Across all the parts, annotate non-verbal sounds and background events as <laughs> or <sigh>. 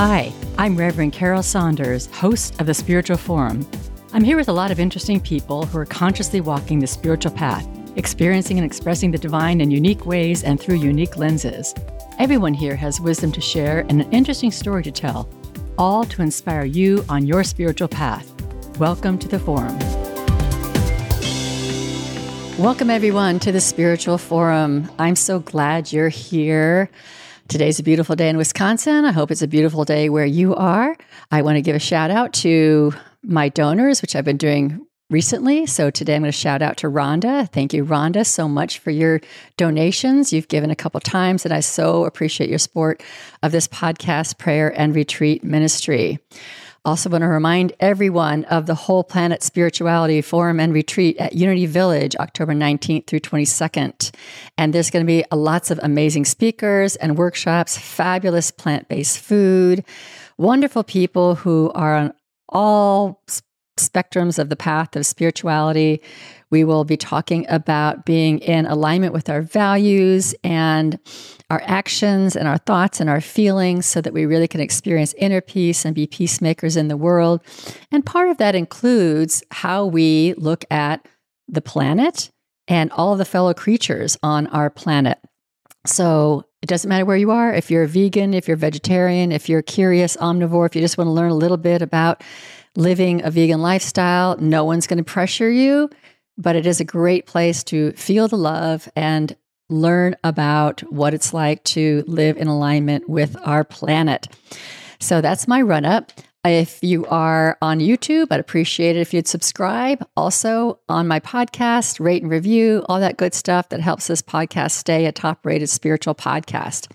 Hi, I'm Reverend Carol Saunders, host of the Spiritual Forum. I'm here with a lot of interesting people who are consciously walking the spiritual path, experiencing and expressing the divine in unique ways and through unique lenses. Everyone here has wisdom to share and an interesting story to tell, all to inspire you on your spiritual path. Welcome to the Forum. Welcome, everyone, to the Spiritual Forum. I'm so glad you're here. Today's a beautiful day in Wisconsin. I hope it's a beautiful day where you are. I want to give a shout out to my donors, which I've been doing recently. So today I'm going to shout out to Rhonda. Thank you, Rhonda, so much for your donations. You've given a couple times, and I so appreciate your support of this podcast, Prayer and Retreat Ministry. Also, want to remind everyone of the Whole Planet Spirituality Forum and Retreat at Unity Village, October 19th through 22nd. And there's going to be uh, lots of amazing speakers and workshops, fabulous plant based food, wonderful people who are on all spectrums of the path of spirituality. We will be talking about being in alignment with our values and our actions and our thoughts and our feelings so that we really can experience inner peace and be peacemakers in the world. And part of that includes how we look at the planet and all of the fellow creatures on our planet. So it doesn't matter where you are, if you're a vegan, if you're vegetarian, if you're a curious omnivore, if you just want to learn a little bit about living a vegan lifestyle. No one's going to pressure you, but it is a great place to feel the love and learn about what it's like to live in alignment with our planet. So that's my run up. If you are on YouTube, I'd appreciate it if you'd subscribe. Also on my podcast, rate and review, all that good stuff that helps this podcast stay a top rated spiritual podcast.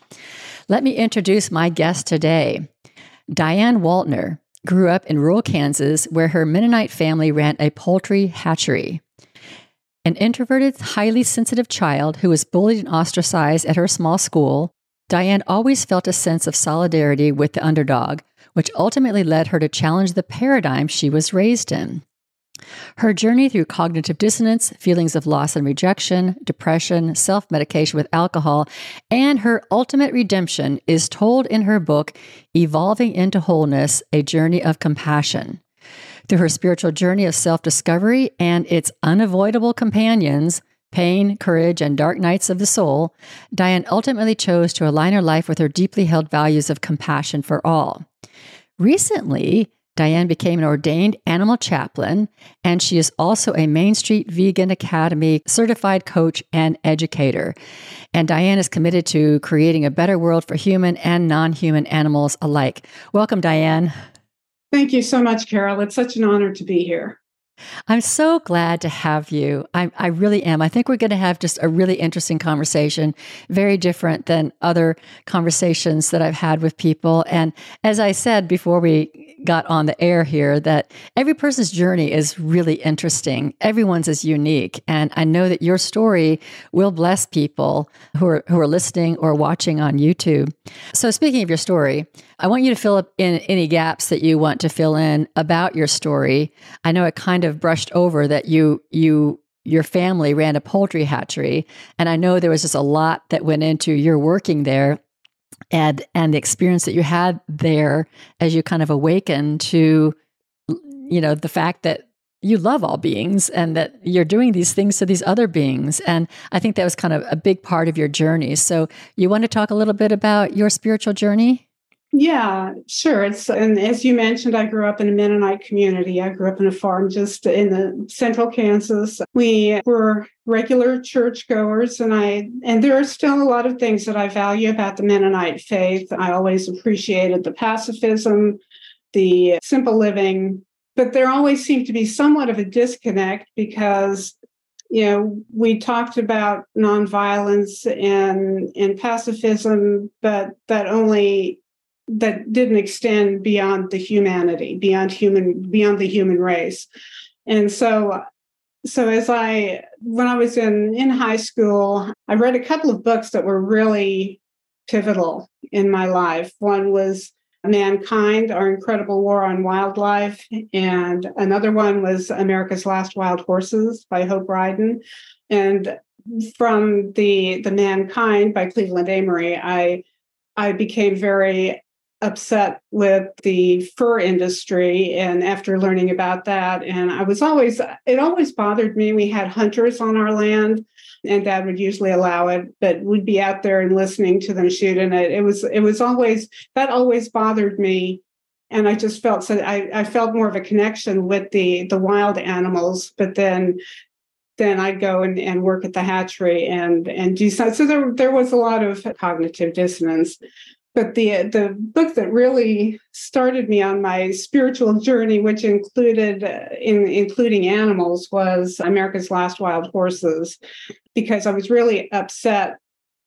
Let me introduce my guest today, Dianne Waltner grew up in rural Kansas where her Mennonite family ran a poultry hatchery. An introverted, highly sensitive child who was bullied and ostracized at her small school, Dianne always felt a sense of solidarity with the underdog, which ultimately led her to challenge the paradigm she was raised in. Her journey through cognitive dissonance, feelings of loss and rejection, depression, self medication with alcohol, and her ultimate redemption is told in her book, Evolving into Wholeness A Journey of Compassion. Through her spiritual journey of self discovery and its unavoidable companions, pain, courage, and dark nights of the soul, Dianne ultimately chose to align her life with her deeply held values of compassion for all. Recently, Dianne became an ordained animal chaplain, and she is also a Main Street Vegan Academy certified coach and educator. And Dianne is committed to creating a better world for human and non human animals alike. Welcome, Dianne. Thank you so much, Carol. It's such an honor to be here. I'm so glad to have you. I, I really am. I think we're going to have just a really interesting conversation, very different than other conversations that I've had with people. And as I said before we got on the air here that every person's journey is really interesting. Everyone's is unique. And I know that your story will bless people who are, who are listening or watching on YouTube. So, speaking of your story, I want you to fill up in any gaps that you want to fill in about your story. I know it kind of brushed over that you, you, your family ran a poultry hatchery. And I know there was just a lot that went into your working there and and the experience that you had there as you kind of awaken to you know the fact that you love all beings and that you're doing these things to these other beings. And i think that was kind of a big part of your journey. So you want to talk a little bit about your spiritual journey yeah, sure. It's and as you mentioned, I grew up in a Mennonite community. I grew up in a farm just in the central Kansas. We were regular churchgoers, and I and there are still a lot of things that I value about the Mennonite faith. I always appreciated the pacifism, the simple living, but there always seemed to be somewhat of a disconnect because you know we talked about nonviolence and and pacifism but that only that didn't extend beyond the humanity, beyond human, beyond the human race. And so so as I when I was in in high school, I read a couple of books that were really pivotal in my life. One was Mankind, Our Incredible War on Wildlife, and another one was America's Last Wild Horses by Hope Ryden. And from the the Mankind by Cleveland Amory, I I became very upset with the fur industry and after learning about that and i was always it always bothered me we had hunters on our land and dad would usually allow it but we'd be out there and listening to them shoot and it, it was it was always that always bothered me and i just felt so I, I felt more of a connection with the the wild animals but then then I'd go and, and work at the hatchery and and do so. So there there was a lot of cognitive dissonance. But the the book that really started me on my spiritual journey, which included uh, in including animals, was America's Last Wild Horses, because I was really upset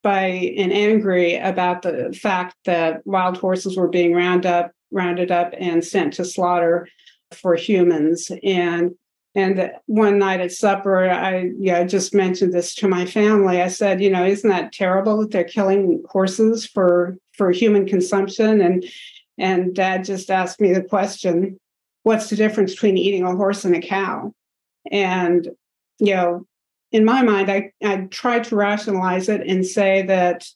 by and angry about the fact that wild horses were being rounded up, rounded up and sent to slaughter for humans. And and one night at supper, I yeah, just mentioned this to my family. I said, you know, isn't that terrible that they're killing horses for for human consumption? And and dad just asked me the question, what's the difference between eating a horse and a cow? And you know, in my mind, I, I tried to rationalize it and say that,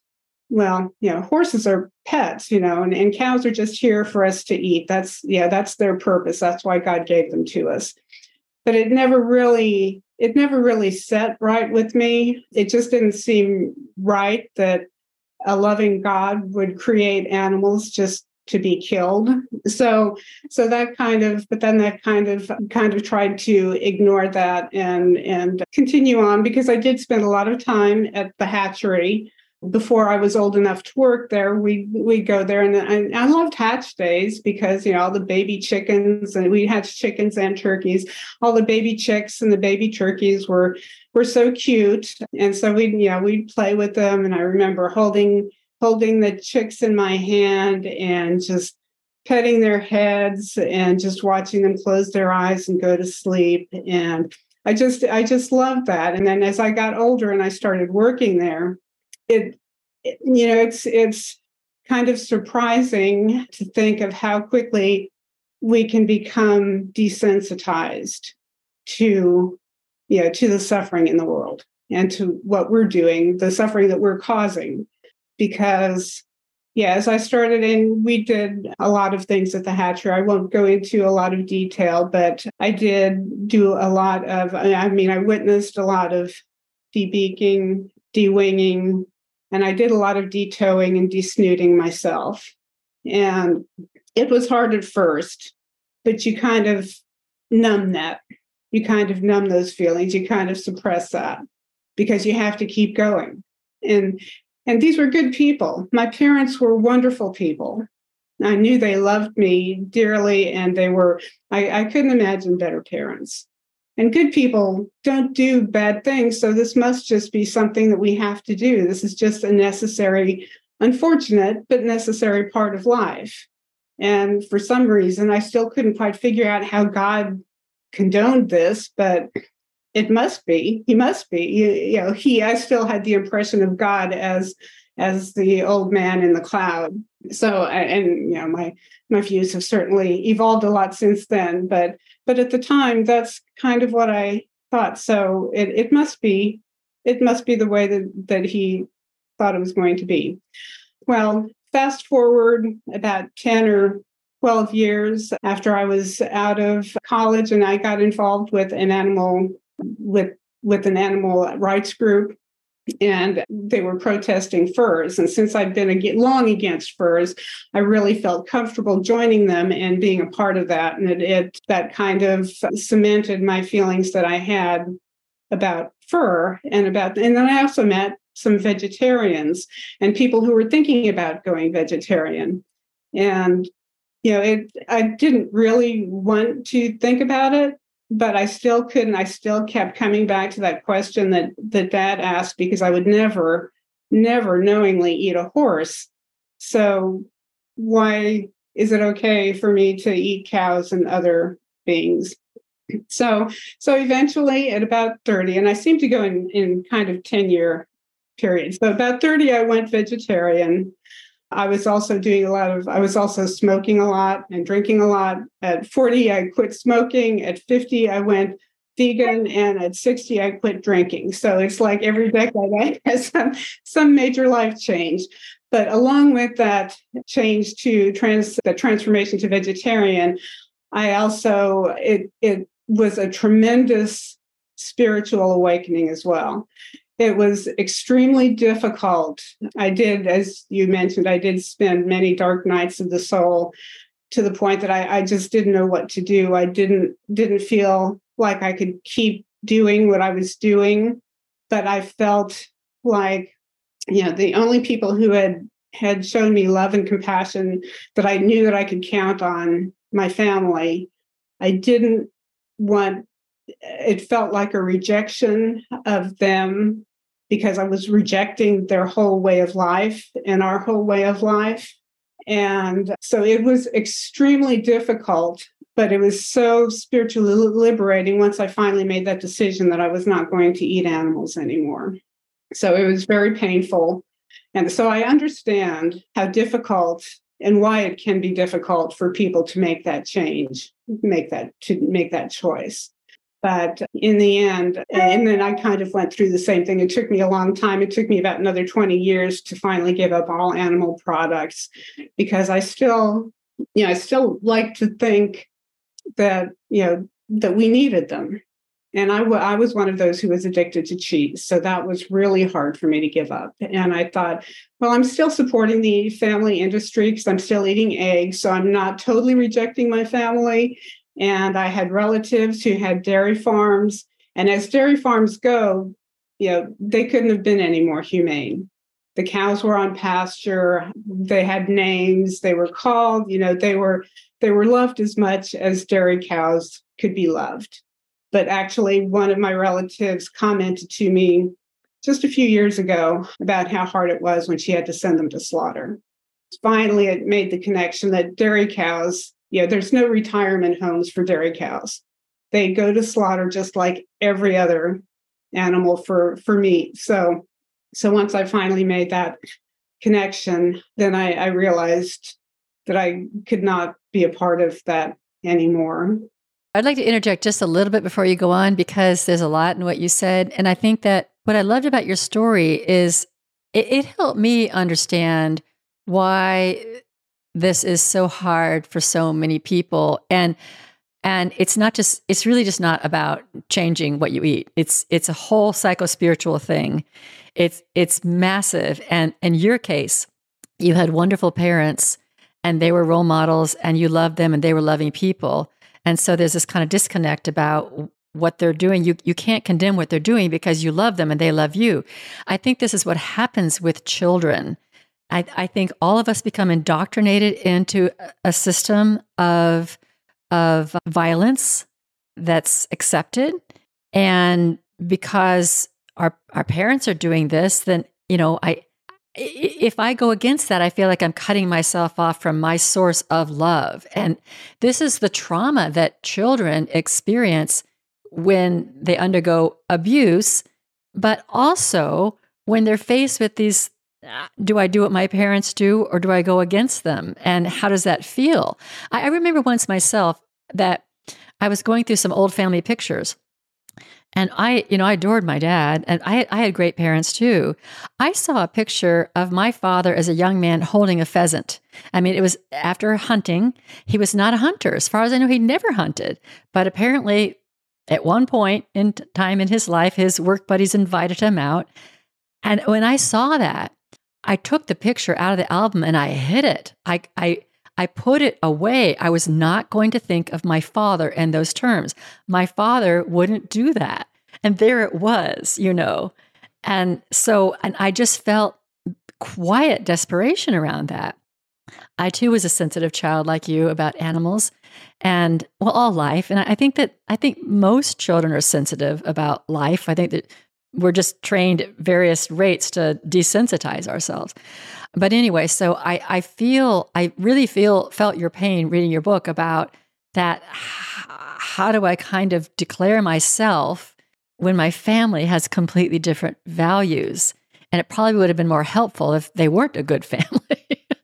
well, you know, horses are pets, you know, and, and cows are just here for us to eat. That's yeah, that's their purpose. That's why God gave them to us but it never really it never really set right with me. It just didn't seem right that a loving god would create animals just to be killed. So so that kind of but then that kind of kind of tried to ignore that and and continue on because i did spend a lot of time at the hatchery before I was old enough to work there, we we go there, and I, I loved hatch days because you know all the baby chickens, and we hatch chickens and turkeys. All the baby chicks and the baby turkeys were were so cute, and so we yeah we'd play with them. And I remember holding holding the chicks in my hand and just petting their heads and just watching them close their eyes and go to sleep and I just I just loved that. And then as I got older and I started working there, it, it you know it's it's kind of surprising to think of how quickly we can become desensitized to you know to the suffering in the world and to what we're doing the suffering that we're causing. Because yeah as i started in we did a lot of things at the hatchery i won't go into a lot of detail but i did do a lot of i mean i witnessed a lot of debeaking dewinging and I did a lot of detowing and desnooting myself. And it was hard at first, but you kind of numb that. You kind of numb those feelings. You kind of suppress that because you have to keep going. And and these were good people. My parents were wonderful people. I knew they loved me dearly, and they were, I, I couldn't imagine better parents. And good people don't do bad things. So this must just be something that we have to do. This is just a necessary, unfortunate, but necessary part of life. And for some reason, I still couldn't quite figure out how God condoned this, but it must be. He must be. You, you know, he. I still had the impression of God as as the old man in the cloud. So, and you know, my my views have certainly evolved a lot since then. But but at the time, that's kind of what I thought. So it it must be it must be the way that that he thought it was going to be. Well, fast forward about ten or 12 years after I was out of college and I got involved with an animal with with an animal rights group and they were protesting furs. And since I'd been long against furs, I really felt comfortable joining them and being a part of that. And it, it that kind of cemented my feelings that I had about fur and about. And then I also met some vegetarians and people who were thinking about going vegetarian. And you know, it I didn't really want to think about it but I still couldn't. I still kept coming back to that question that that Dad asked because I would never, never knowingly eat a horse. So why is it okay for me to eat cows and other things? So so eventually at about 30, and I seem to go in, in kind of 10 year periods. So about 30, I went vegetarian. I was also doing a lot of, I was also smoking a lot and drinking a lot. At 40, I quit smoking. At 50, I went vegan, and at 60, I quit drinking. So it's like every decade I <laughs> has some, some major life change. But along with that change to trans, the transformation to vegetarian, I also, it, it was a tremendous spiritual awakening as well. It was extremely difficult. I did, as you mentioned, I did spend many dark nights of the soul to the point that I, I just didn't know what to do. I didn't didn't feel like I could keep doing what I was doing, but I felt like you know the only people who had had shown me love and compassion that I knew that I could count on my family. I didn't want it felt like a rejection of them because I was rejecting their whole way of life and our whole way of life. And so it was extremely difficult, but it was so spiritually liberating once I finally made that decision that I was not going to eat animals anymore. So it was very painful. And so I understand how difficult and why it can be difficult for people to make that change, make that to make that choice. But in the end, and then I kind of went through the same thing. It took me a long time. It took me about another 20 years to finally give up all animal products because I still, you know, I still like to think that, you know, that we needed them. And I, w- I was one of those who was addicted to cheese. So that was really hard for me to give up. And I thought, well, I'm still supporting the family industry because I'm still eating eggs. So I'm not totally rejecting my family. And I had relatives who had dairy farms. And as dairy farms go, you know, they couldn't have been any more humane. The cows were on pasture, they had names, they were called, you know, they were they were loved as much as dairy cows could be loved. But actually, one of my relatives commented to me just a few years ago about how hard it was when she had to send them to slaughter. Finally, it made the connection that dairy cows yeah, there's no retirement homes for dairy cows. They go to slaughter just like every other animal for for meat. So so once I finally made that connection, then I, I realized that I could not be a part of that anymore. I'd like to interject just a little bit before you go on because there's a lot in what you said. And I think that what I loved about your story is it, it helped me understand why this is so hard for so many people. And and it's not just it's really just not about changing what you eat. It's it's a whole psycho spiritual thing. It's it's massive. And in your case you had wonderful parents and they were role models and you loved them and they were loving people. And so there's this kind of disconnect about what they're doing. You you can't condemn what they're doing because you love them and they love you. I think this is what happens with children I, I think all of us become indoctrinated into a system of of violence that's accepted, and because our our parents are doing this, then you know I if I go against that, I feel like I'm cutting myself off from my source of love. And this is the trauma that children experience when they undergo abuse, but also when they're faced with these do I do what my parents do or do I go against them? And how does that feel? I, I remember once myself that I was going through some old family pictures. And I, you know, I adored my dad, and I, I had great parents too. I saw a picture of my father as a young man holding a pheasant. I mean, it was after hunting. He was not a hunter. As far as I know, he never hunted. But apparently, at one point in time in his life, his work buddies invited him out. And when I saw that, I took the picture out of the album and I hid it. I, I, I put it away. I was not going to think of my father in those terms. My father wouldn't do that. And there it was, you know. And so, and I just felt quiet desperation around that. I too was a sensitive child like you about animals and well all life and I think that I think most children are sensitive about life. I think that we're just trained at various rates to desensitize ourselves. But anyway, so I, I feel, I really feel, felt your pain reading your book about that. How do I kind of declare myself when my family has completely different values? And it probably would have been more helpful if they weren't a good <laughs> family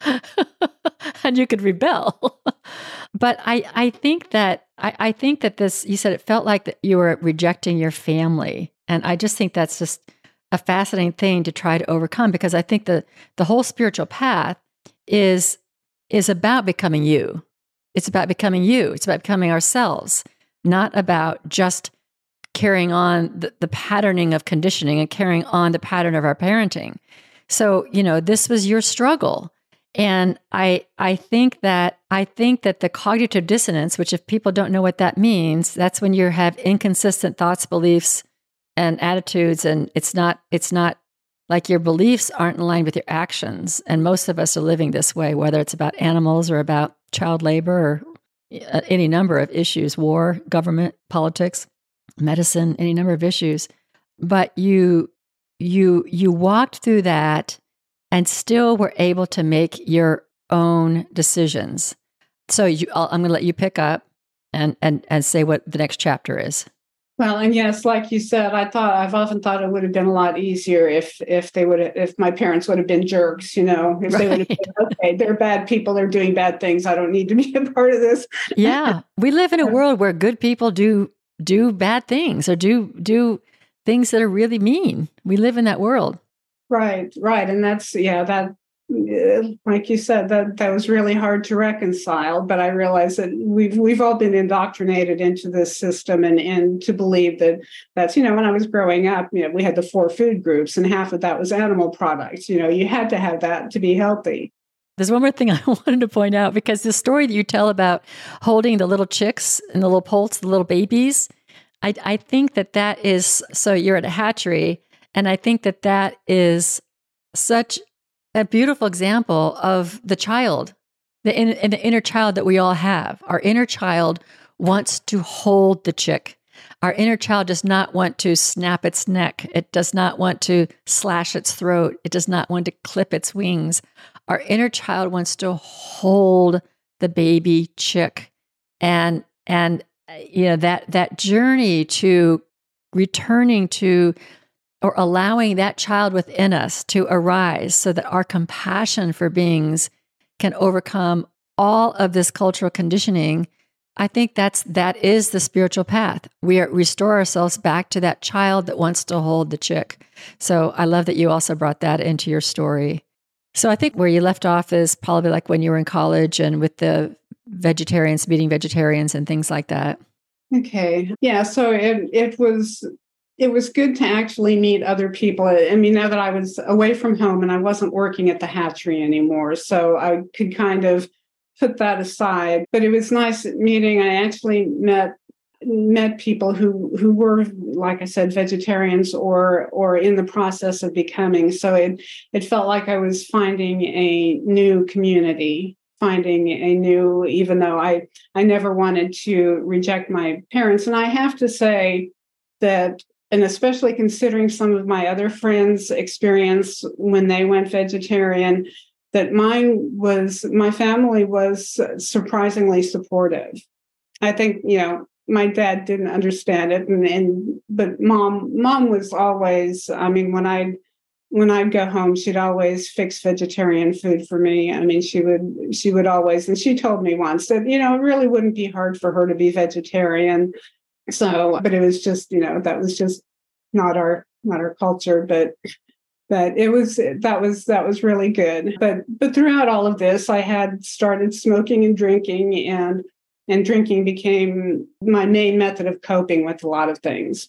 <laughs> and you could rebel. <laughs> but I, I think that I, I think that this you said it felt like that you were rejecting your family. And I just think that's just a fascinating thing to try to overcome because I think the the whole spiritual path is is about becoming you. It's about becoming you. It's about becoming ourselves, not about just carrying on the, the patterning of conditioning and carrying on the pattern of our parenting. So, you know, this was your struggle. And I I think that I think that the cognitive dissonance, which if people don't know what that means, that's when you have inconsistent thoughts, beliefs, and attitudes and it's not it's not like your beliefs aren't in line with your actions. And most of us are living this way whether it's about animals or about child labor or uh, any number of issues war government politics medicine any number of issues. But you you you walked through that and still were able to make your own decisions. So you i am going to let you pick up and and and say what the next chapter is well, and yes, like you said, I thought I've often thought it would have been a lot easier if if they would have, if my parents would have been jerks, you know, if right. they would have been okay, they're bad people, they're doing bad things. I don't need to be a part of this. yeah, we live in a <laughs> world where good people do do bad things or do do things that are really mean. We live in that world. Right, right, and that's yeah, that Uh, like you said, that that was really hard to reconcile. But I realize that we've we've all been indoctrinated into this system and and to believe that that's you know when I was growing up, you know, we had the four food groups and half of that was animal products. You know, you had to have that to be healthy. There's one more thing <laughs> I wanted to point out because the story that you tell about holding the little chicks and the little poults, the little babies, I, I think that that is so you're at a hatchery, and I think that that is such a beautiful example of the child, the, in, the inner child that we all have. Our inner child wants to hold the chick. Our inner child does not want to snap its neck. It does not want to slash its throat. It does not want to clip its wings. Our inner child wants to hold the baby chick. And and uh, you know that that journey to returning to or allowing that child within us to arise so that our compassion for beings can overcome all of this cultural conditioning i think that's that is the spiritual path. We are, restore ourselves back to that child that wants to hold the chick. So i love that you also brought that into your story. So i think where you left off is probably like when you were in college and with the vegetarians meeting vegetarians and things like that. Okay. Yeah so it, it was it was good to actually meet other people. I mean, now that I was away from home and I wasn't working at the hatchery anymore, so I could kind of put that aside. But it was nice meeting. I actually met met people who who were like i said vegetarians or or in the process of becoming so it it felt like i was finding a new community finding a new even though i i never wanted to reject my parents and i have to say that and especially considering some of my other friends' experience when they went vegetarian, that mine was my family was surprisingly supportive. I think you know my dad didn't understand it, and, and but mom mom was always. I mean, when I when I'd go home, she'd always fix vegetarian food for me. I mean, she would she would always, and she told me once that you know it really wouldn't be hard for her to be vegetarian. So, but it was just, you know, that was just not our not our culture, but but it was that was that was really good. But but throughout all of this, I had started smoking and drinking and and drinking became my main method of coping with a lot of things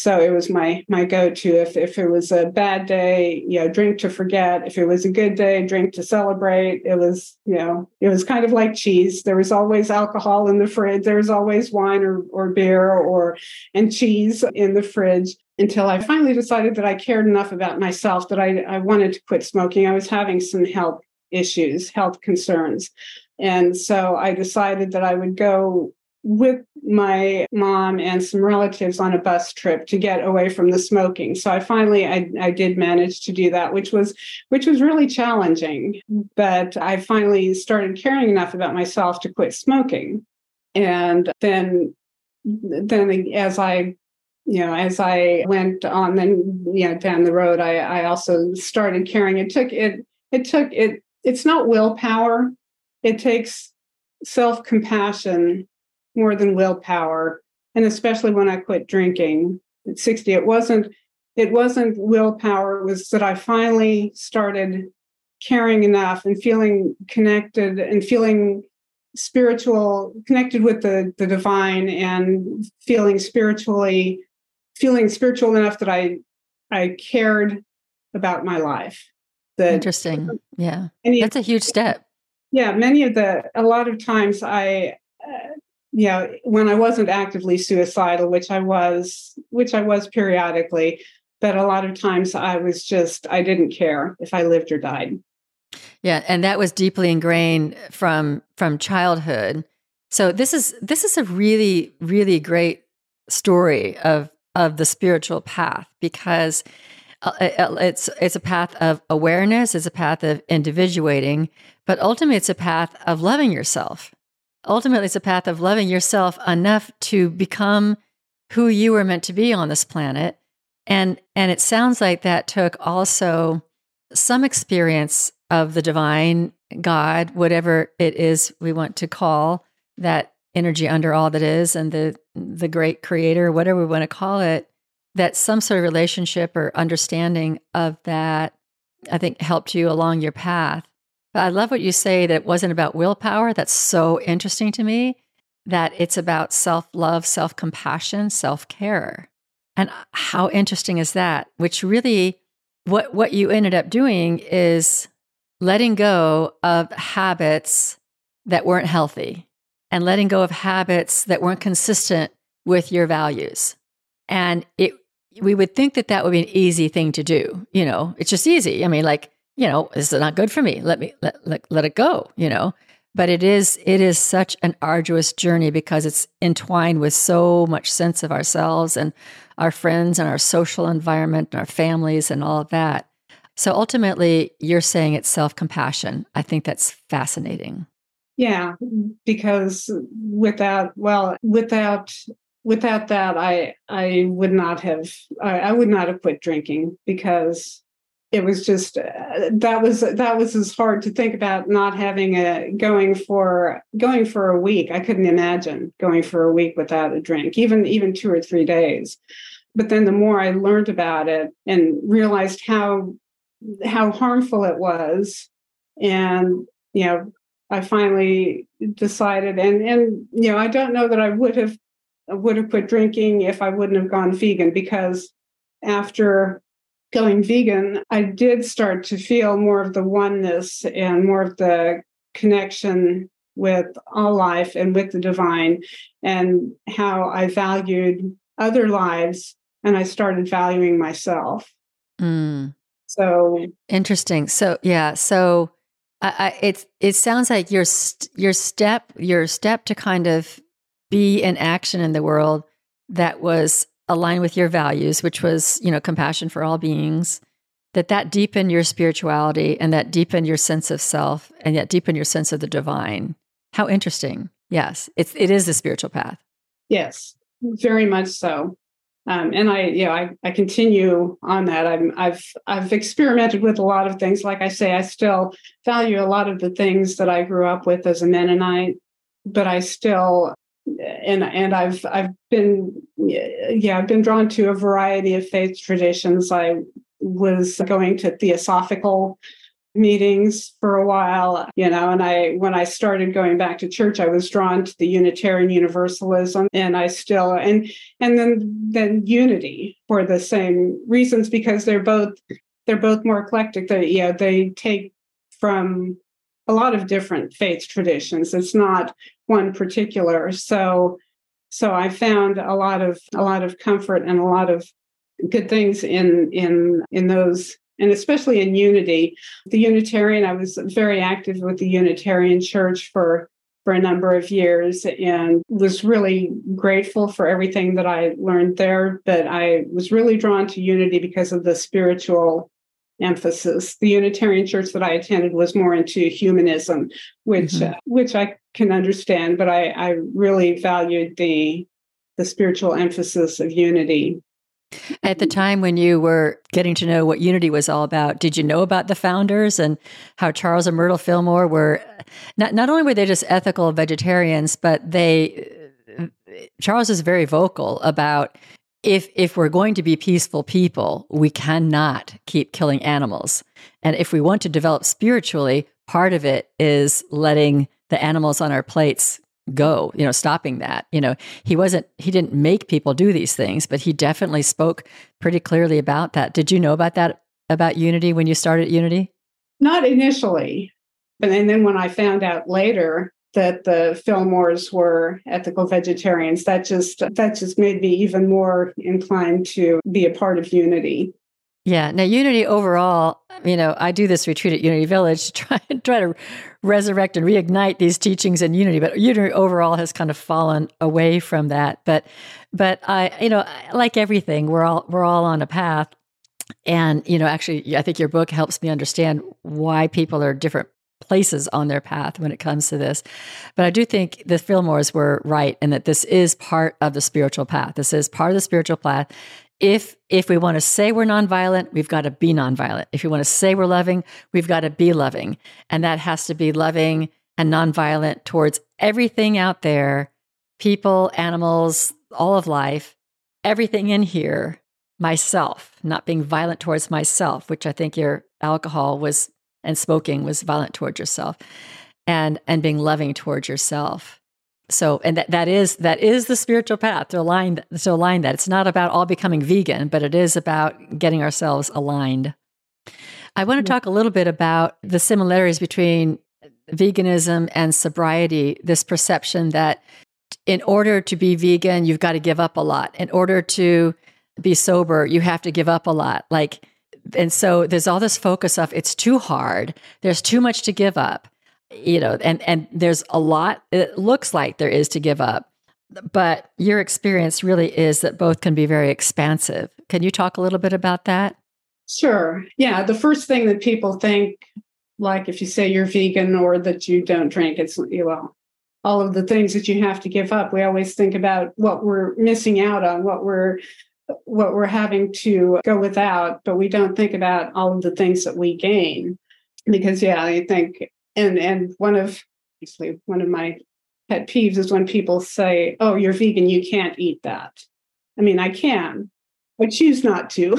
so it was my my go-to. If if it was a bad day you know drink to forget. If it was a good day drink to celebrate. It was you know it was kind of like cheese. There was always alcohol in the fridge. There was always wine or, or beer or and cheese in the fridge until i finally decided that i cared enough about myself that i, I wanted to quit smoking. I was having some health issues health concerns. And so i decided that i would go with my mom and some relatives on a bus trip to get away from the smoking. So i finally I, I did manage to do that which was which was really challenging. But i finally started caring enough about myself to quit smoking. And then then as i you know as i went on then you know down the road i i also started caring. It took it it took it it's not willpower. It takes self compassion more than willpower. And especially when I quit drinking at 60, it wasn't it wasn't willpower, it was that I finally started caring enough and feeling connected and feeling spiritual connected with the the divine and feeling spiritually feeling spiritual enough that I I cared about my life. That Interesting. Yeah. That's a huge step. Yeah, many of the a lot of times I uh, yeah, when I wasn't actively suicidal, which I was, which I was periodically, but a lot of times I was just I didn't care if I lived or died. Yeah, and that was deeply ingrained from from childhood. So this is this is a really really great story of of the spiritual path because uh, uh, it's it's a path of awareness, it's a path of individuating, but ultimately it's a path of loving yourself. Ultimately, it's a path of loving yourself enough to become who you were meant to be on this planet. And and it sounds like that took also some experience of the divine God, whatever it is we want to call that energy under all that is, and the the great creator, whatever we want to call it, that some sort of relationship or understanding of that, I think helped you along your path. I love what you say that it wasn't about willpower. That's so interesting to me. That it's about self love, self compassion, self care. And uh, how interesting is that? Which really, what, what you ended up doing is letting go of habits that weren't healthy and letting go of habits that weren't consistent with your values. And it, we would think that that would be an easy thing to do. You know, it's just easy. I mean, like, you know, this is not good for me. Let me let, let, let it go, you know. But it is it is such an arduous journey because it's entwined with so much sense of ourselves and our friends and our social environment and our families and all of that. So ultimately, you're saying it's self compassion. I think that's fascinating. Yeah, because without, well, without without that, I I would not have I, I would not have quit drinking because it was just uh, that was that was as hard to think about not having a going for going for a week. I couldn't imagine going for a week without a drink, even even two or three days. But then the more I learned about it and realized how how harmful it was and you know i finally decided and and you know i don't know that i would have would have quit drinking if i wouldn't have gone vegan because after going vegan i did start to feel more of the oneness and more of the connection with all life and with the divine and how i valued other lives and i started valuing myself mm. So interesting. So yeah. So I, I, it it sounds like your your step your step to kind of be in action in the world that was aligned with your values, which was you know compassion for all beings. That that deepened your spirituality and that deepened your sense of self and yet deepened your sense of the divine. How interesting. Yes, it's it is a spiritual path. Yes, very much so. Um, and I, you know, I, I continue on that. I'm, I've, I've experimented with a lot of things. Like I say, I still value a lot of the things that I grew up with as a Mennonite, but I still, and and I've, I've been, yeah, I've been drawn to a variety of faith traditions. I was going to theosophical meetings for a while you know and i when i started going back to church i was drawn to the unitarian universalism and i still and and then then unity for the same reasons because they're both they're both more eclectic they yeah they take from a lot of different faith traditions it's not one particular so so i found a lot of a lot of comfort and a lot of good things in in in those and especially in unity. The Unitarian, I was very active with the Unitarian Church for for a number of years and was really grateful for everything that I learned there. But I was really drawn to unity because of the spiritual emphasis. The Unitarian Church that I attended was more into humanism, which mm-hmm. uh, which I can understand, but I, I really valued the the spiritual emphasis of unity. At the time when you were getting to know what unity was all about, did you know about the founders and how Charles and Myrtle Fillmore were not not only were they just ethical vegetarians, but they Charles is very vocal about if if we're going to be peaceful people, we cannot keep killing animals. And if we want to develop spiritually, part of it is letting the animals on our plates go, you know, stopping that. You know, he wasn't he didn't make people do these things, but he definitely spoke pretty clearly about that. Did you know about that about Unity when you started Unity? Not initially. But and then when I found out later that the Fillmores were ethical vegetarians, that just that just made me even more inclined to be a part of Unity. Yeah. Now, Unity overall, you know, I do this retreat at Unity Village to try, and <laughs> try to resurrect and reignite these teachings in Unity, but Unity overall has kind of fallen away from that. But, but I, you know, like everything, we're all we're all on a path, and you know, actually, I think your book helps me understand why people are different places on their path when it comes to this. But I do think the Fillmores were right in that this is part of the spiritual path. This is part of the spiritual path if if we want to say we're nonviolent, we've got to be nonviolent. If we want to say we're loving, we've got to be loving. And that has to be loving and nonviolent towards everything out there, people, animals, all of life, everything in here, myself, not being violent towards myself, which I think your alcohol was and smoking was violent towards yourself. And and being loving towards yourself. So and that, that is that is the spiritual path to align to align that. It's not about all becoming vegan but it is about getting ourselves aligned. I want to talk a little bit about the similarities between veganism and sobriety this perception that in order to be vegan you've got to give up a lot. In order to be sober you have to give up a lot. Like and so there's all this focus of it's too hard there's too much to give up you know, and and there's a lot it looks like there is to give up. But your experience really is that both can be very expansive. Can you talk a little bit about that? Sure. Yeah, the first thing that people think like if you say you're vegan or that you don't drink it's you know all of the things that you have to give up we always think about what we're missing out on what we're what we're having to go without but we don't think about all of the things that we gain because yeah i think and and one of actually one of my pet peeves is when people say, "Oh, you're vegan, you can't eat that." I mean, I can, I choose not to.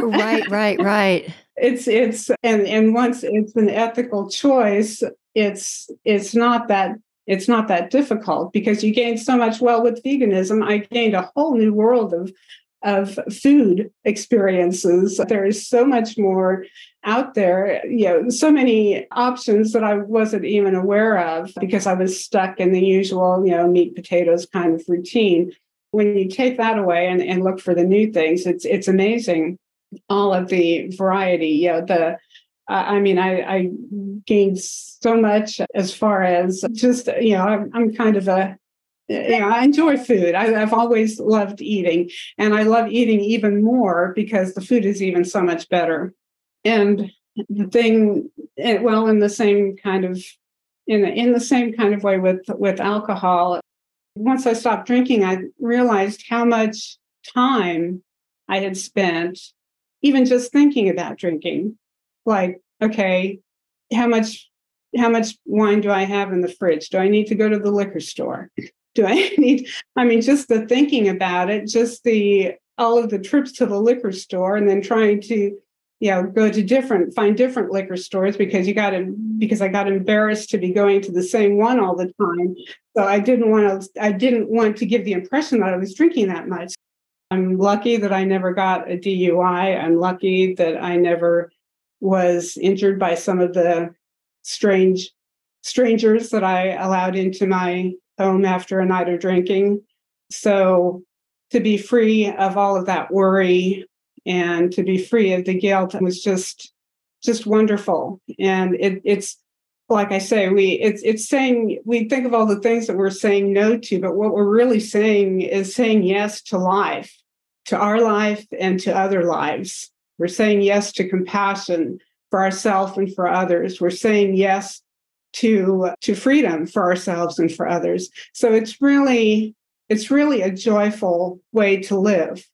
right, right, right. <laughs> It's it's and and once it's an ethical choice, it's it's not that it's not that difficult because you gain so much. Well, with veganism, I gained a whole new world of of food experiences. There is so much more out there, you know, so many options that I wasn't even aware of because I was stuck in the usual, you know, meat, potatoes kind of routine. When you take that away and, and look for the new things, it's it's amazing all of the variety. You know, the I mean, I, I gained so much as far as just, you know, I'm, I'm kind of a you know, I enjoy food. I, have always loved eating, and I love eating even more because the food is even so much better. And the thing, eh, well, in the same kind of in in the same kind of way with with alcohol. Once I stopped drinking, I realized how much time I had spent even just thinking about drinking. Like, okay, how much how much wine do I have in the fridge? Do I need to go to the liquor store? do I <laughs> need? I mean, just the thinking about it, just the all of the trips to the liquor store and then trying to you know go to different find different liquor stores because you got to because i got embarrassed to be going to the same one all the time so i didn't want to i didn't want to give the impression that i was drinking that much i'm lucky that i never got a dui i'm lucky that i never was injured by some of the strange strangers that i allowed into my home after a night of drinking. So to be free of all of that worry and to be free of the guilt was just just wonderful. And it, it's like I say, we it's it's saying we think of all the things that we're saying no to, but what we're really saying is saying yes to life, to our life and to other lives. We're saying yes to compassion for ourselves and for others. We're saying yes to to freedom for ourselves and for others so it's really it's really a joyful way to live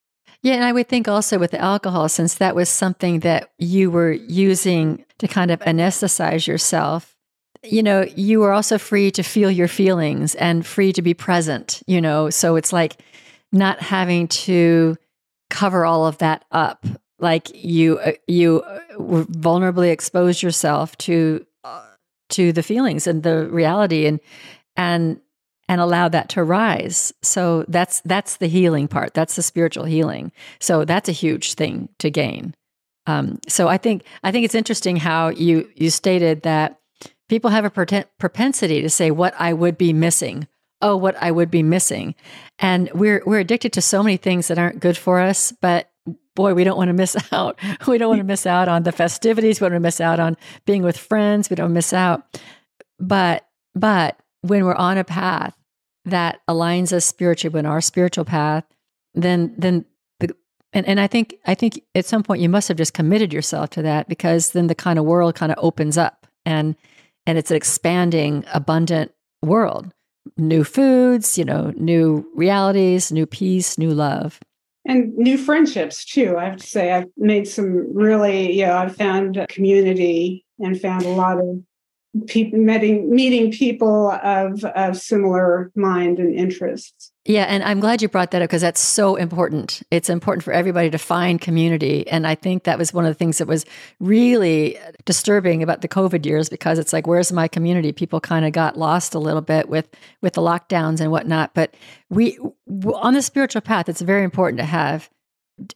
Yeah, and I would think also with the alcohol, since that was something that you were using to kind of anesthetize yourself, you know, you were also free to feel your feelings and free to be present, you know. So it's like not having to cover all of that up. Like you, uh, you uh, vulnerably expose yourself to uh, to the feelings and the reality, and and and allow that to rise. So that's that's the healing part. That's the spiritual healing. So that's a huge thing to gain. Um, so I think I think it's interesting how you you stated that people have a propensity to say what I would be missing. Oh, what I would be missing, and we're we're addicted to so many things that aren't good for us. But boy, we don't want to miss <laughs> out. We don't want to miss out on the festivities. We don't want to miss out on being with friends. We don't miss out. But but when we're on a path that aligns us spiritually, when our spiritual path, then then the and, and I think I think at some point you must have just committed yourself to that because then the kind of world kind of opens up and and it's an expanding, abundant world. New foods, you know, new realities, new peace, new love. And new friendships too. I have to say, I've made some really, you know, I've found community and found a lot of meeting meeting people of of similar mind and interests. Yeah, and I'm glad you brought that up because that's so important. It's important for everybody to find community, and I think that was one of the things that was really disturbing about the COVID years because it's like, where's my community? People kind of got lost a little bit with with the lockdowns and whatnot. But we on the spiritual path, it's very important to have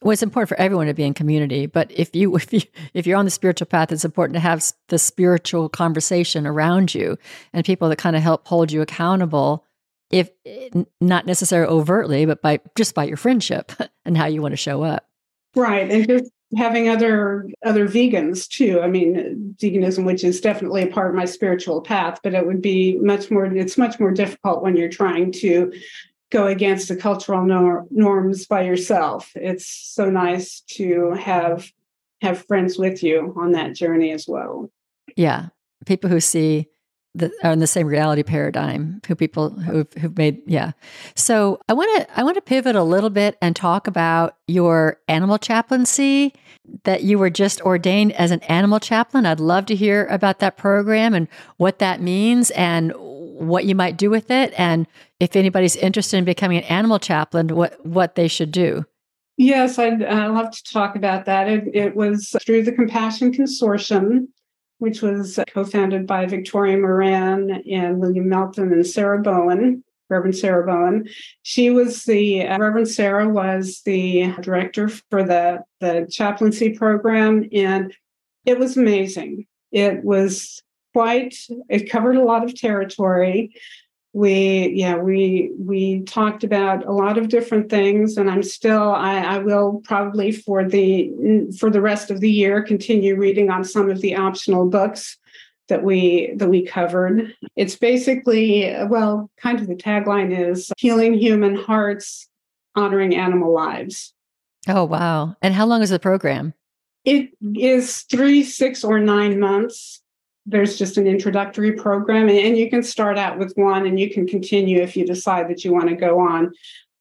well, it's important for everyone to be in community, but if you <laughs> if you if you're on the spiritual path, it's important to have the spiritual conversation around you and people that kind of help hold you accountable, if eh, not necessarily overtly, but by just by your friendship <laughs> and how you want to show up. Right, and just having other other vegans too. I mean, veganism, which is definitely a part of my spiritual path, but it would be much more. It's much more difficult when you're trying to go against the cultural nor- norms by yourself. It's so nice to have have friends with you on that journey as well. Yeah, people who see that are in the same reality paradigm. Who people who've, who've made yeah. So I want to I want to pivot a little bit and talk about your animal chaplaincy that you were just ordained as an animal chaplain. I'd love to hear about that program and what that means and what you might do with it and if anybody's interested in becoming an animal chaplain what what they should do. Yes i'd love to talk about that. It, it was through the compassion consortium which was co-founded by victoria moran and william melton and sarah bowen reverend sarah bowen. She was the uh, reverend sarah was the director for the the chaplaincy program and it was amazing. It was quite it covered a lot of territory. We yeah we we talked about a lot of different things and i'm still I, I will probably for the for the rest of the year continue reading on some of the optional books that we that we covered. It's basically well kind of the tagline is healing human hearts honoring animal lives. Oh wow. And how long is the program? It is three six or nine months there's just an introductory program and you can start out with one and you can continue if you decide that you want to go on.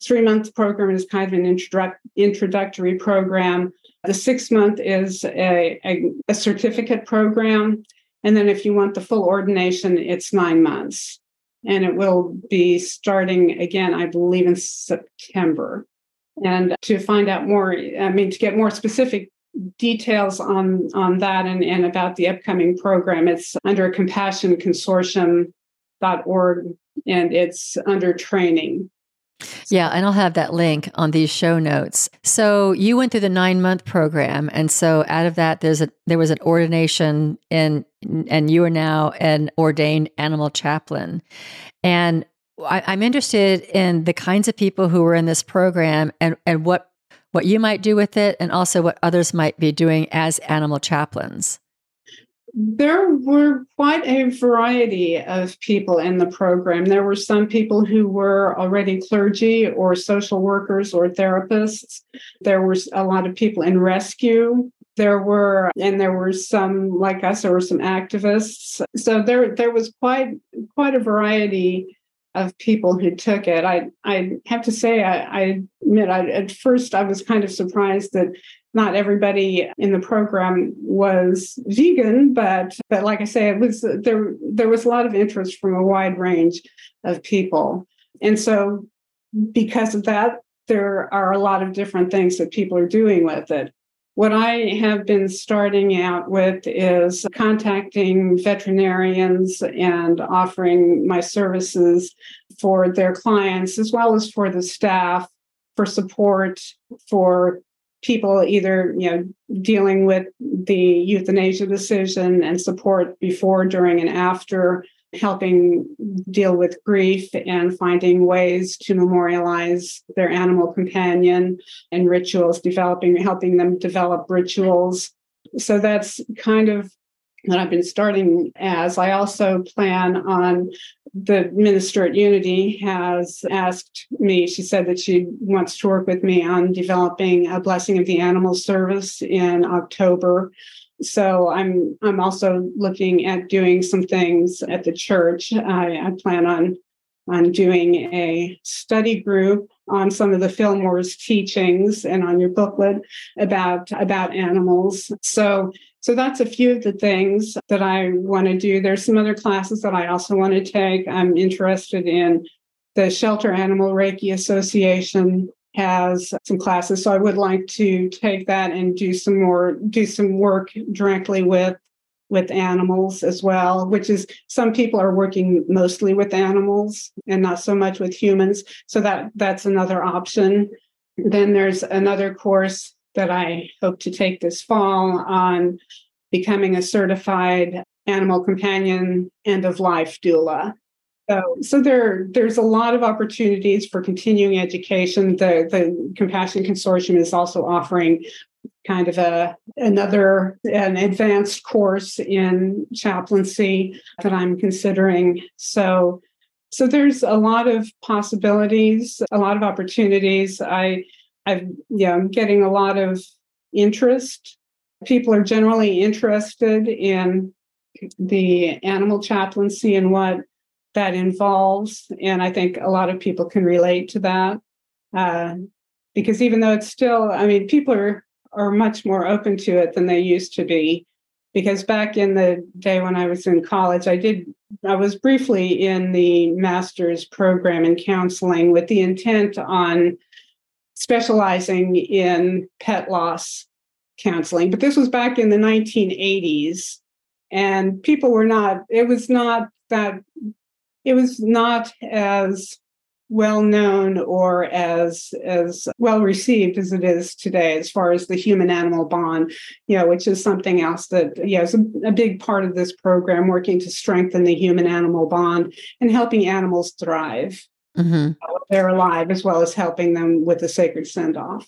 Three month program is kind of an introdu- introductory program. The six month is a, a, a, certificate program and then if you want the full ordination it's nine months. And it will be starting again i believe in september. And to find out more i mean to get more specific details on on that and, and about the upcoming program it's under compassionconsortium.org and it's under training yeah, and I'll have that link on these show notes. So you went through the nine month program, and so out of that, there's a there was an ordination, in, and you are now an ordained animal chaplain. And I, I'm interested in the kinds of people who were in this program, and and what what you might do with it, and also what others might be doing as animal chaplains? There were quite a variety of people in the program. There were some people who were already clergy or social workers or therapists. There were a lot of people in rescue. There were, and there were some like us. There were some activists. So there, there was quite quite a variety of people who took it. I I have to say I, I admit I, at first I was kind of surprised that not everybody in the program was vegan, but but like I say, it was there there was a lot of interest from a wide range of people. And so because of that, there are a lot of different things that people are doing with it. What I have been starting out with is contacting veterinarians and offering my services for their clients as well as for the staff for support for people either you know dealing with the euthanasia decision and support before during and after helping deal with grief and finding ways to memorialize their animal companion and rituals, developing, helping them develop rituals. So that's kind of what I've been starting as. I also plan on the minister at Unity has asked me, she said that she wants to work with me on developing a blessing of the animal service in October so i'm i'm also looking at doing some things at the church. I, I plan on on doing a study group on some of the fillmore's teachings and on your booklet about about animals. So so that's a few of the things that i want to do. There's some other classes that i also want to take. I'm interested in the shelter animal reiki association has some classes. So I would like to take that and do some more, do some work directly with with animals as well, which is some people are working mostly with animals and not so much with humans. So that that's another option. Then there's another course that I hope to take this fall on becoming a certified animal companion end of life doula. So, so there, there's a lot of opportunities for continuing education. The the Compassion Consortium is also offering kind of a another an advanced course in chaplaincy that I'm considering. So, so there's a lot of possibilities, a lot of opportunities. I, I've yeah, I'm getting a lot of interest. People are generally interested in the animal chaplaincy and what that involves. And I think a lot of people can relate to that. Uh, because even though it's still, I mean, people are, are much more open to it than they used to be. Because back in the day when I was in college, I did, I was briefly in the master's program in counseling with the intent on specializing in pet loss counseling. But this was back in the 1980s and people were not it was not that it was not as well known or as as well received as it is today as far as the human animal bond you know which is something else that yeah is a, a big part of this program working to strengthen the human animal bond and helping animals thrive. Mm-hmm. they're alive as well as helping them with the sacred send off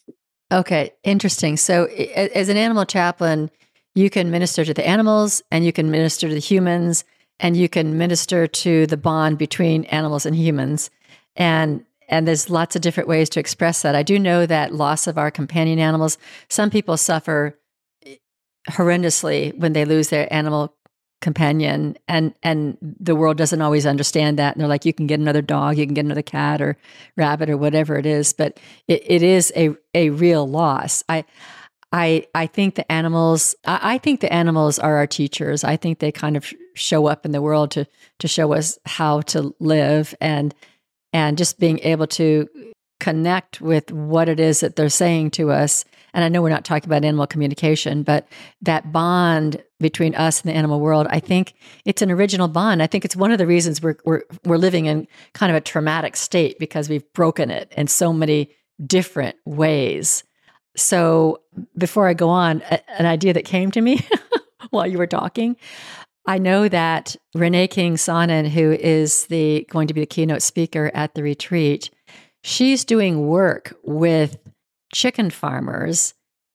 okay interesting. So as an animal chaplain you can minister to the animals and you can minister to the humans and you can minister to the bond between animals and humans. And and there's lots of different ways to express that. I do know that loss of our companion animals, some people suffer eh, horrendously when they lose their animal companion and and the world doesn't always understand that and they're like you can get another dog you can get another cat or rabbit or whatever it is but it, it is a a real loss i I I think the animals I, I, think the animals are our teachers. I think they kind of show up in the world to to show us how to live and and just being able to connect with what it is that they're saying to us. And I know we're not talking about animal communication, but that bond between us and the animal world, I think it's an original bond. I think it's one of the reasons we're we're we're living in kind of a traumatic state because we've broken it in so many different ways. So before I go on, a, an idea that came to me <laughs> while you were talking. I know that Renee King-Sonnen, who is the going to be the keynote speaker at the retreat, she's doing work with chicken farmers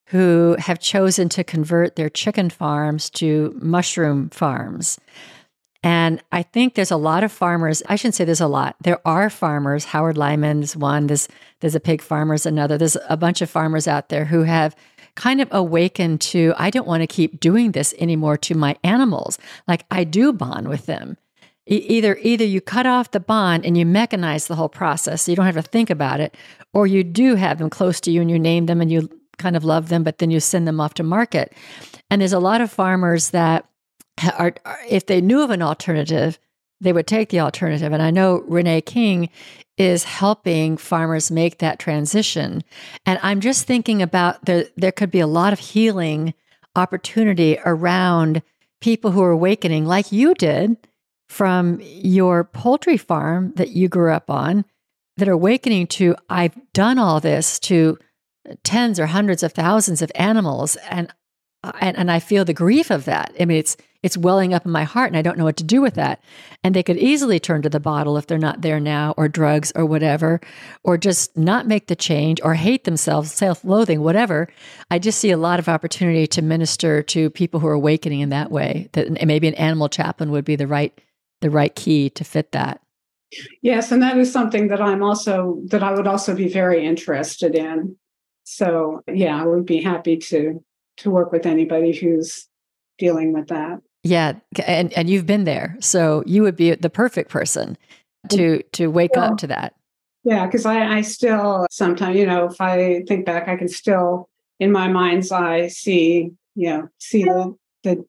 who have chosen to convert their chicken farms to mushroom farms. And I think there's a lot of farmers. I shouldn't say there's a lot. There are farmers. Howard Lyman's one. There's there's a pig farmer's another. There's a bunch of farmers out there who have kind of awakened to I don't want to keep doing this anymore to my animals. Like I do bond with them. E- either either you cut off the bond and you mechanize the whole process, so you don't have to think about it, or you do have them close to you and you name them and you kind of love them, but then you send them off to market. And there's a lot of farmers that are, are if they knew of an alternative, they would take the alternative. And I know Renee King is helping farmers make that transition. And I'm just thinking about there there could be a lot of healing opportunity around people who are awakening like you did from your poultry farm that you grew up on that are awakening to I've done all this to tens or hundreds of thousands of animals and Uh, and, and I feel the grief of that. I mean, it's it's welling up in my heart, and I don't know what to do with that. And they could easily turn to the bottle if they're not there now, or drugs, or whatever, or just not make the change, or hate themselves, self-loathing, whatever. I just see a lot of opportunity to minister to people who are awakening in that way. That maybe an animal chaplain would be the right the right key to fit that. Yes, and that is something that I'm also that I would also be very interested in. So yeah, I would be happy to to work with anybody who's dealing with that. Yeah, and and you've been there, so you would be the perfect person to to wake well, up to that. Yeah, because I, I still sometimes, you know, if I think back, I can still in my mind's eye see, you know, see the the,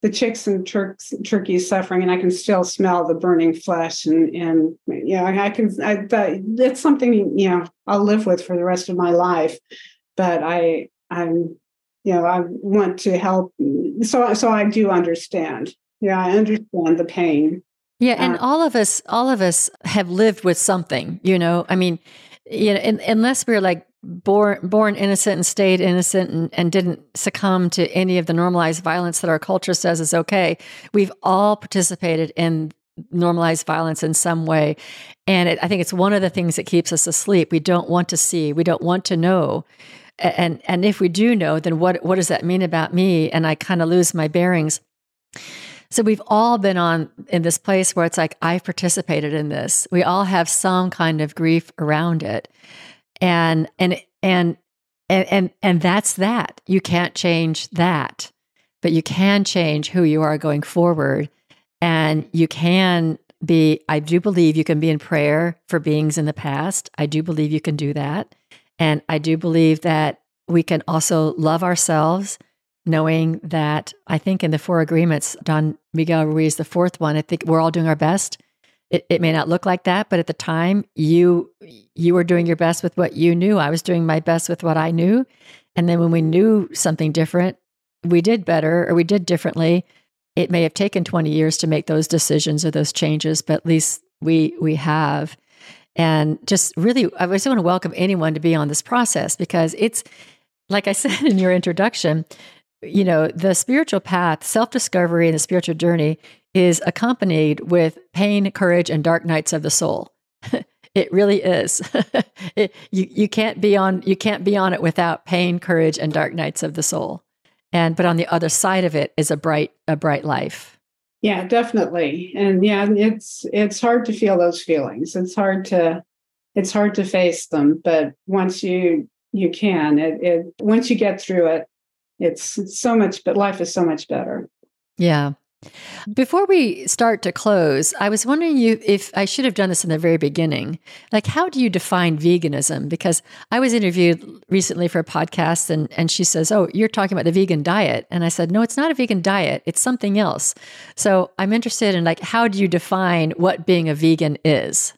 the chicks and turks, turkeys suffering, and I can still smell the burning flesh, and and you know, I can. I, that, it's something you know I'll live with for the rest of my life. But I I'm you know i want to help so so i do understand. Yeah i understand the pain. Yeah and uh, all of us all of us have lived with something you know? I mean you know in, unless we're like born born innocent and stayed innocent and, and didn't succumb to any of the normalized violence that our culture says is okay we've all participated in normalized violence in some way. And it, i think it's one of the things that keeps us asleep. We don't want to see. We don't want to know and and if we do know then what what does that mean about me? And i kind of lose my bearings. So we've all been on in this place where it's like i've participated in this. We all have some kind of grief around it. And and and and and, and that's that. You can't change that. But you can change who you are going forward. And you can be i do believe you can be in prayer for beings in the past. I do believe you can do that and I do believe that we can also love ourselves, knowing that I think in the four agreements, Don Miguel Ruiz, the fourth one, I think we're all doing our best. It, it may not look like that, but at the time, you you were doing your best with what you knew. I was doing my best with what I knew, and then when we knew something different, we did better or we did differently. It may have taken twenty years to make those decisions or those changes, but at least we we have and just really i just want to welcome anyone to be on this process because it's like i <laughs> said in your introduction you know the spiritual path self-discovery and the spiritual journey is accompanied with pain courage and dark nights of the soul. <laughs> It really is. <laughs> It, you, you can't be on you can't be on it without pain courage and dark nights of the soul. And but on the other side of it is a bright a bright life yeah, definitely. And yeah, it's it's hard to feel those feelings. It's hard to it's hard to face them, but once you you can, it it once you get through it, it's, it's so much but life is so much better. Yeah. Before we start to close, I was wondering you if I should have done this in the very beginning. Like, how do you define veganism? Because I was interviewed recently for a podcast, and and she says, "Oh, you're talking about the vegan diet," and I said, "No, it's not a vegan diet. It's something else." So I'm interested in like, how do you define what being a vegan is?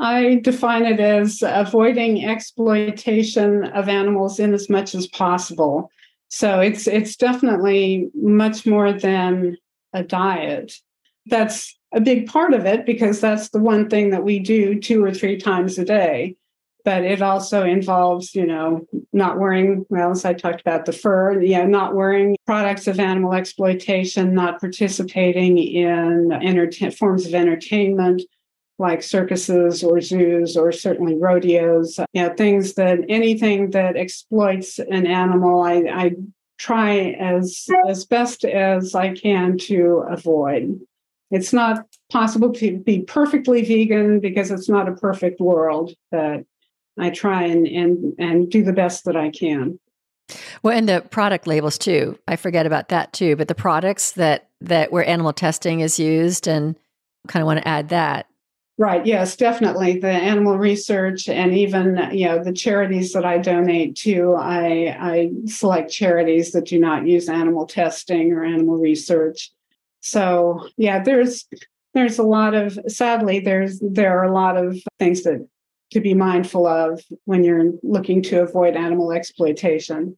I define it as avoiding exploitation of animals in as much as possible. So it's it's definitely much more than a diet. That's a big part of it because that's the one thing that we do two or three times a day. But it also involves, you know, not wearing, well, as I talked about the fur, yeah, not wearing products of animal exploitation, not participating in enter- forms of entertainment like circuses or zoos or certainly rodeos, you know, things that anything that exploits an animal, I, I try as as best as I can to avoid. It's not possible to be perfectly vegan because it's not a perfect world, but I try and and and do the best that I can. Well, and the product labels too. I forget about that too. But the products that that where animal testing is used and kind of want to add that. Right. Yes, definitely. The animal research and even you know the charities that I donate to, I I select charities that do not use animal testing or animal research. So yeah, there's there's a lot of sadly there's there are a lot of things that to be mindful of when you're looking to avoid animal exploitation.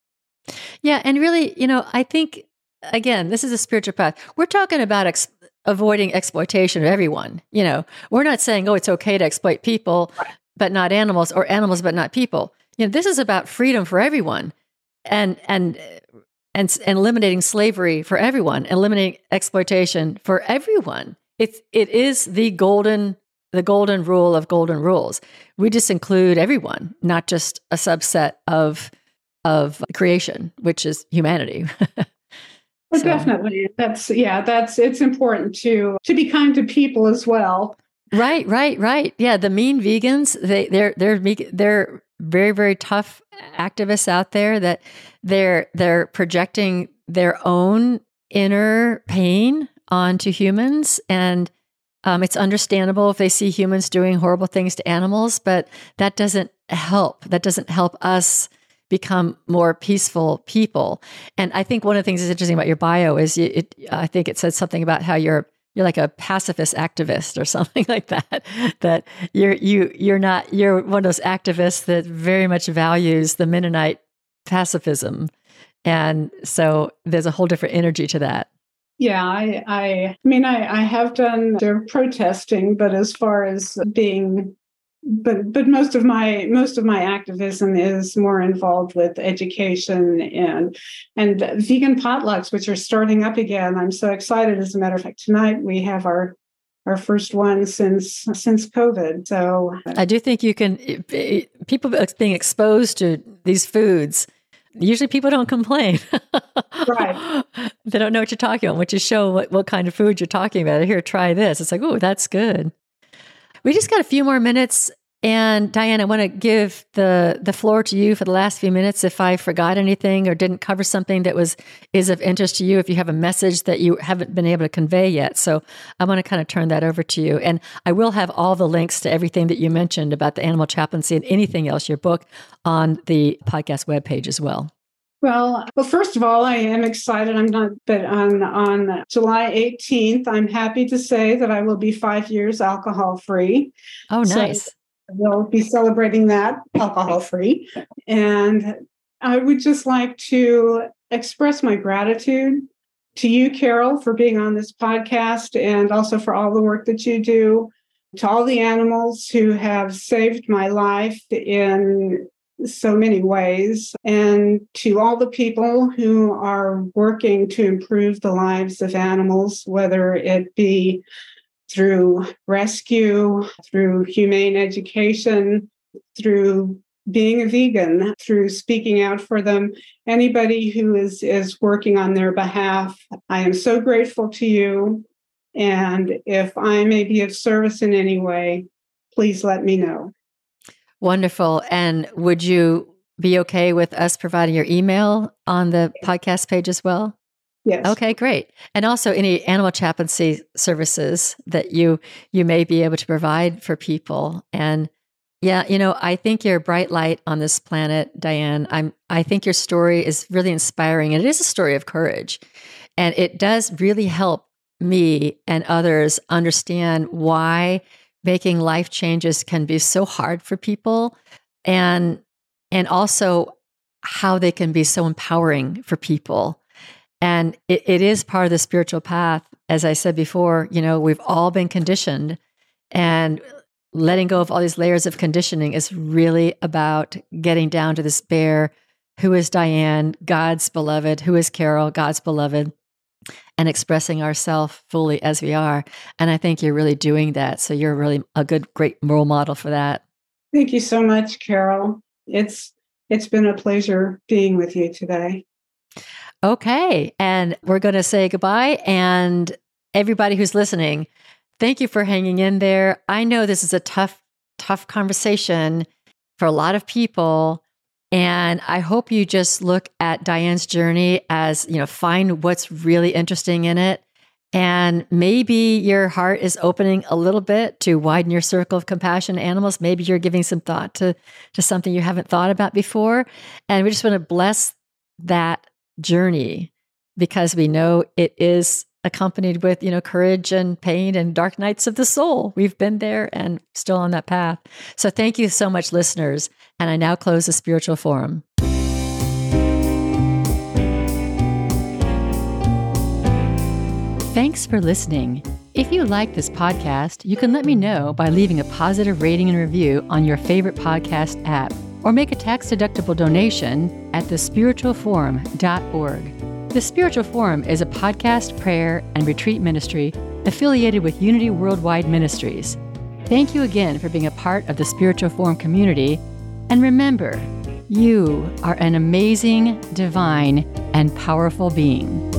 Yeah, and really, you know, I think again, this is a spiritual path. We're talking about ex- avoiding exploitation of everyone. You know, we're not saying, oh, it's okay to exploit people, but not animals, or animals but not people. You know, this is about freedom for everyone, and and and and eliminating slavery for everyone, eliminating exploitation for everyone. It's it is the golden the golden rule of golden rules. We just include everyone, not just a subset of of creation, which is humanity. <laughs> well, so. definitely. That's yeah, that's it's important to to be kind to people as well. Right, right, right. Yeah, the mean vegans, they they're they're they're very very tough activists out there that they're they're projecting their own inner pain onto humans and um, it's understandable if they see humans doing horrible things to animals, but that doesn't help. That doesn't help us become more peaceful people. And I think one of the things that's interesting about your bio is it, it, I think it says something about how you're you're like a pacifist activist or <laughs> something like that. that you're you you're not you're one of those activists that very much values the Mennonite pacifism. And so there's a whole different energy to that. Yeah, I, I, mean, I, I have done their protesting, but as far as being, but but most of my most of my activism is more involved with education and and vegan potlucks, which are starting up again. I'm so excited. As a matter of fact, tonight we have our our first one since since COVID. So uh, I do think you can people being exposed to these foods usually people don't complain. right. <laughs> They don't know what you're talking about, which is show what, what kind of food you're talking about. Here, try this. It's like, oh, that's good. We just got a few more minutes. And Dianne, I want to give the the floor to you for the last few minutes. If I forgot anything or didn't cover something that was is of interest to you, if you have a message that you haven't been able to convey yet, so I want to kind of turn that over to you. And I will have all the links to everything that you mentioned about the animal chaplaincy and anything else, your book, on the podcast webpage as well. Well, well, first of all, I am excited. I'm not, but on on July 18th, I'm happy to say that I will be five years alcohol free. Oh, nice. So we'll be celebrating that alcohol free. And I would just like to express my gratitude to you, Carol, for being on this podcast and also for all the work that you do, to all the animals who have saved my life in so many ways, and to all the people who are working to improve the lives of animals, whether it be through rescue, through humane education, through being a vegan, through speaking out for them. Anybody who is, is working on their behalf, I am so grateful to you. And if I may be of service in any way, please let me know. Wonderful. And would you be okay with us providing your email on the podcast page as well? Yes. Okay, great. And also any animal chaplaincy services that you you may be able to provide for people. And yeah, you know, I think you're a bright light on this planet, Dianne. I'm I think your story is really inspiring and it is a story of courage. And it does really help me and others understand why making life changes can be so hard for people and and also how they can be so empowering for people and it, it is part of the spiritual path. As I said before, you know, we've all been conditioned and letting go of all these layers of conditioning is really about getting down to this bare who is Dianne, God's beloved, who is Carol, God's beloved, and expressing ourselves fully as we are. And I think you're really doing that. So you're really a good, great role model for that. Thank you so much, Carol. It's it's been a pleasure being with you today. Okay. And we're going to say goodbye. And everybody who's listening, thank you for hanging in there. I know this is a tough, tough conversation for a lot of people. And I hope you just look at Dianne's journey as, you know, find what's really interesting in it And maybe your heart is opening a little bit to widen your circle of compassion animals. Maybe you're giving some thought to, to something you haven't thought about before. And we just want to bless that journey because we know it is accompanied with, you know, courage and pain and dark nights of the soul. We've been there and still on that path. So thank you so much, listeners. And I now close the spiritual forum. Thanks for listening. If you like this podcast, you can let me know by leaving a positive rating and review on your favorite podcast app or make a tax deductible donation at thespiritualforum.org. The Spiritual Forum is a podcast, prayer, and retreat ministry affiliated with Unity Worldwide Ministries. Thank you again for being a part of the Spiritual Forum community. And remember, you are an amazing, divine, and powerful being.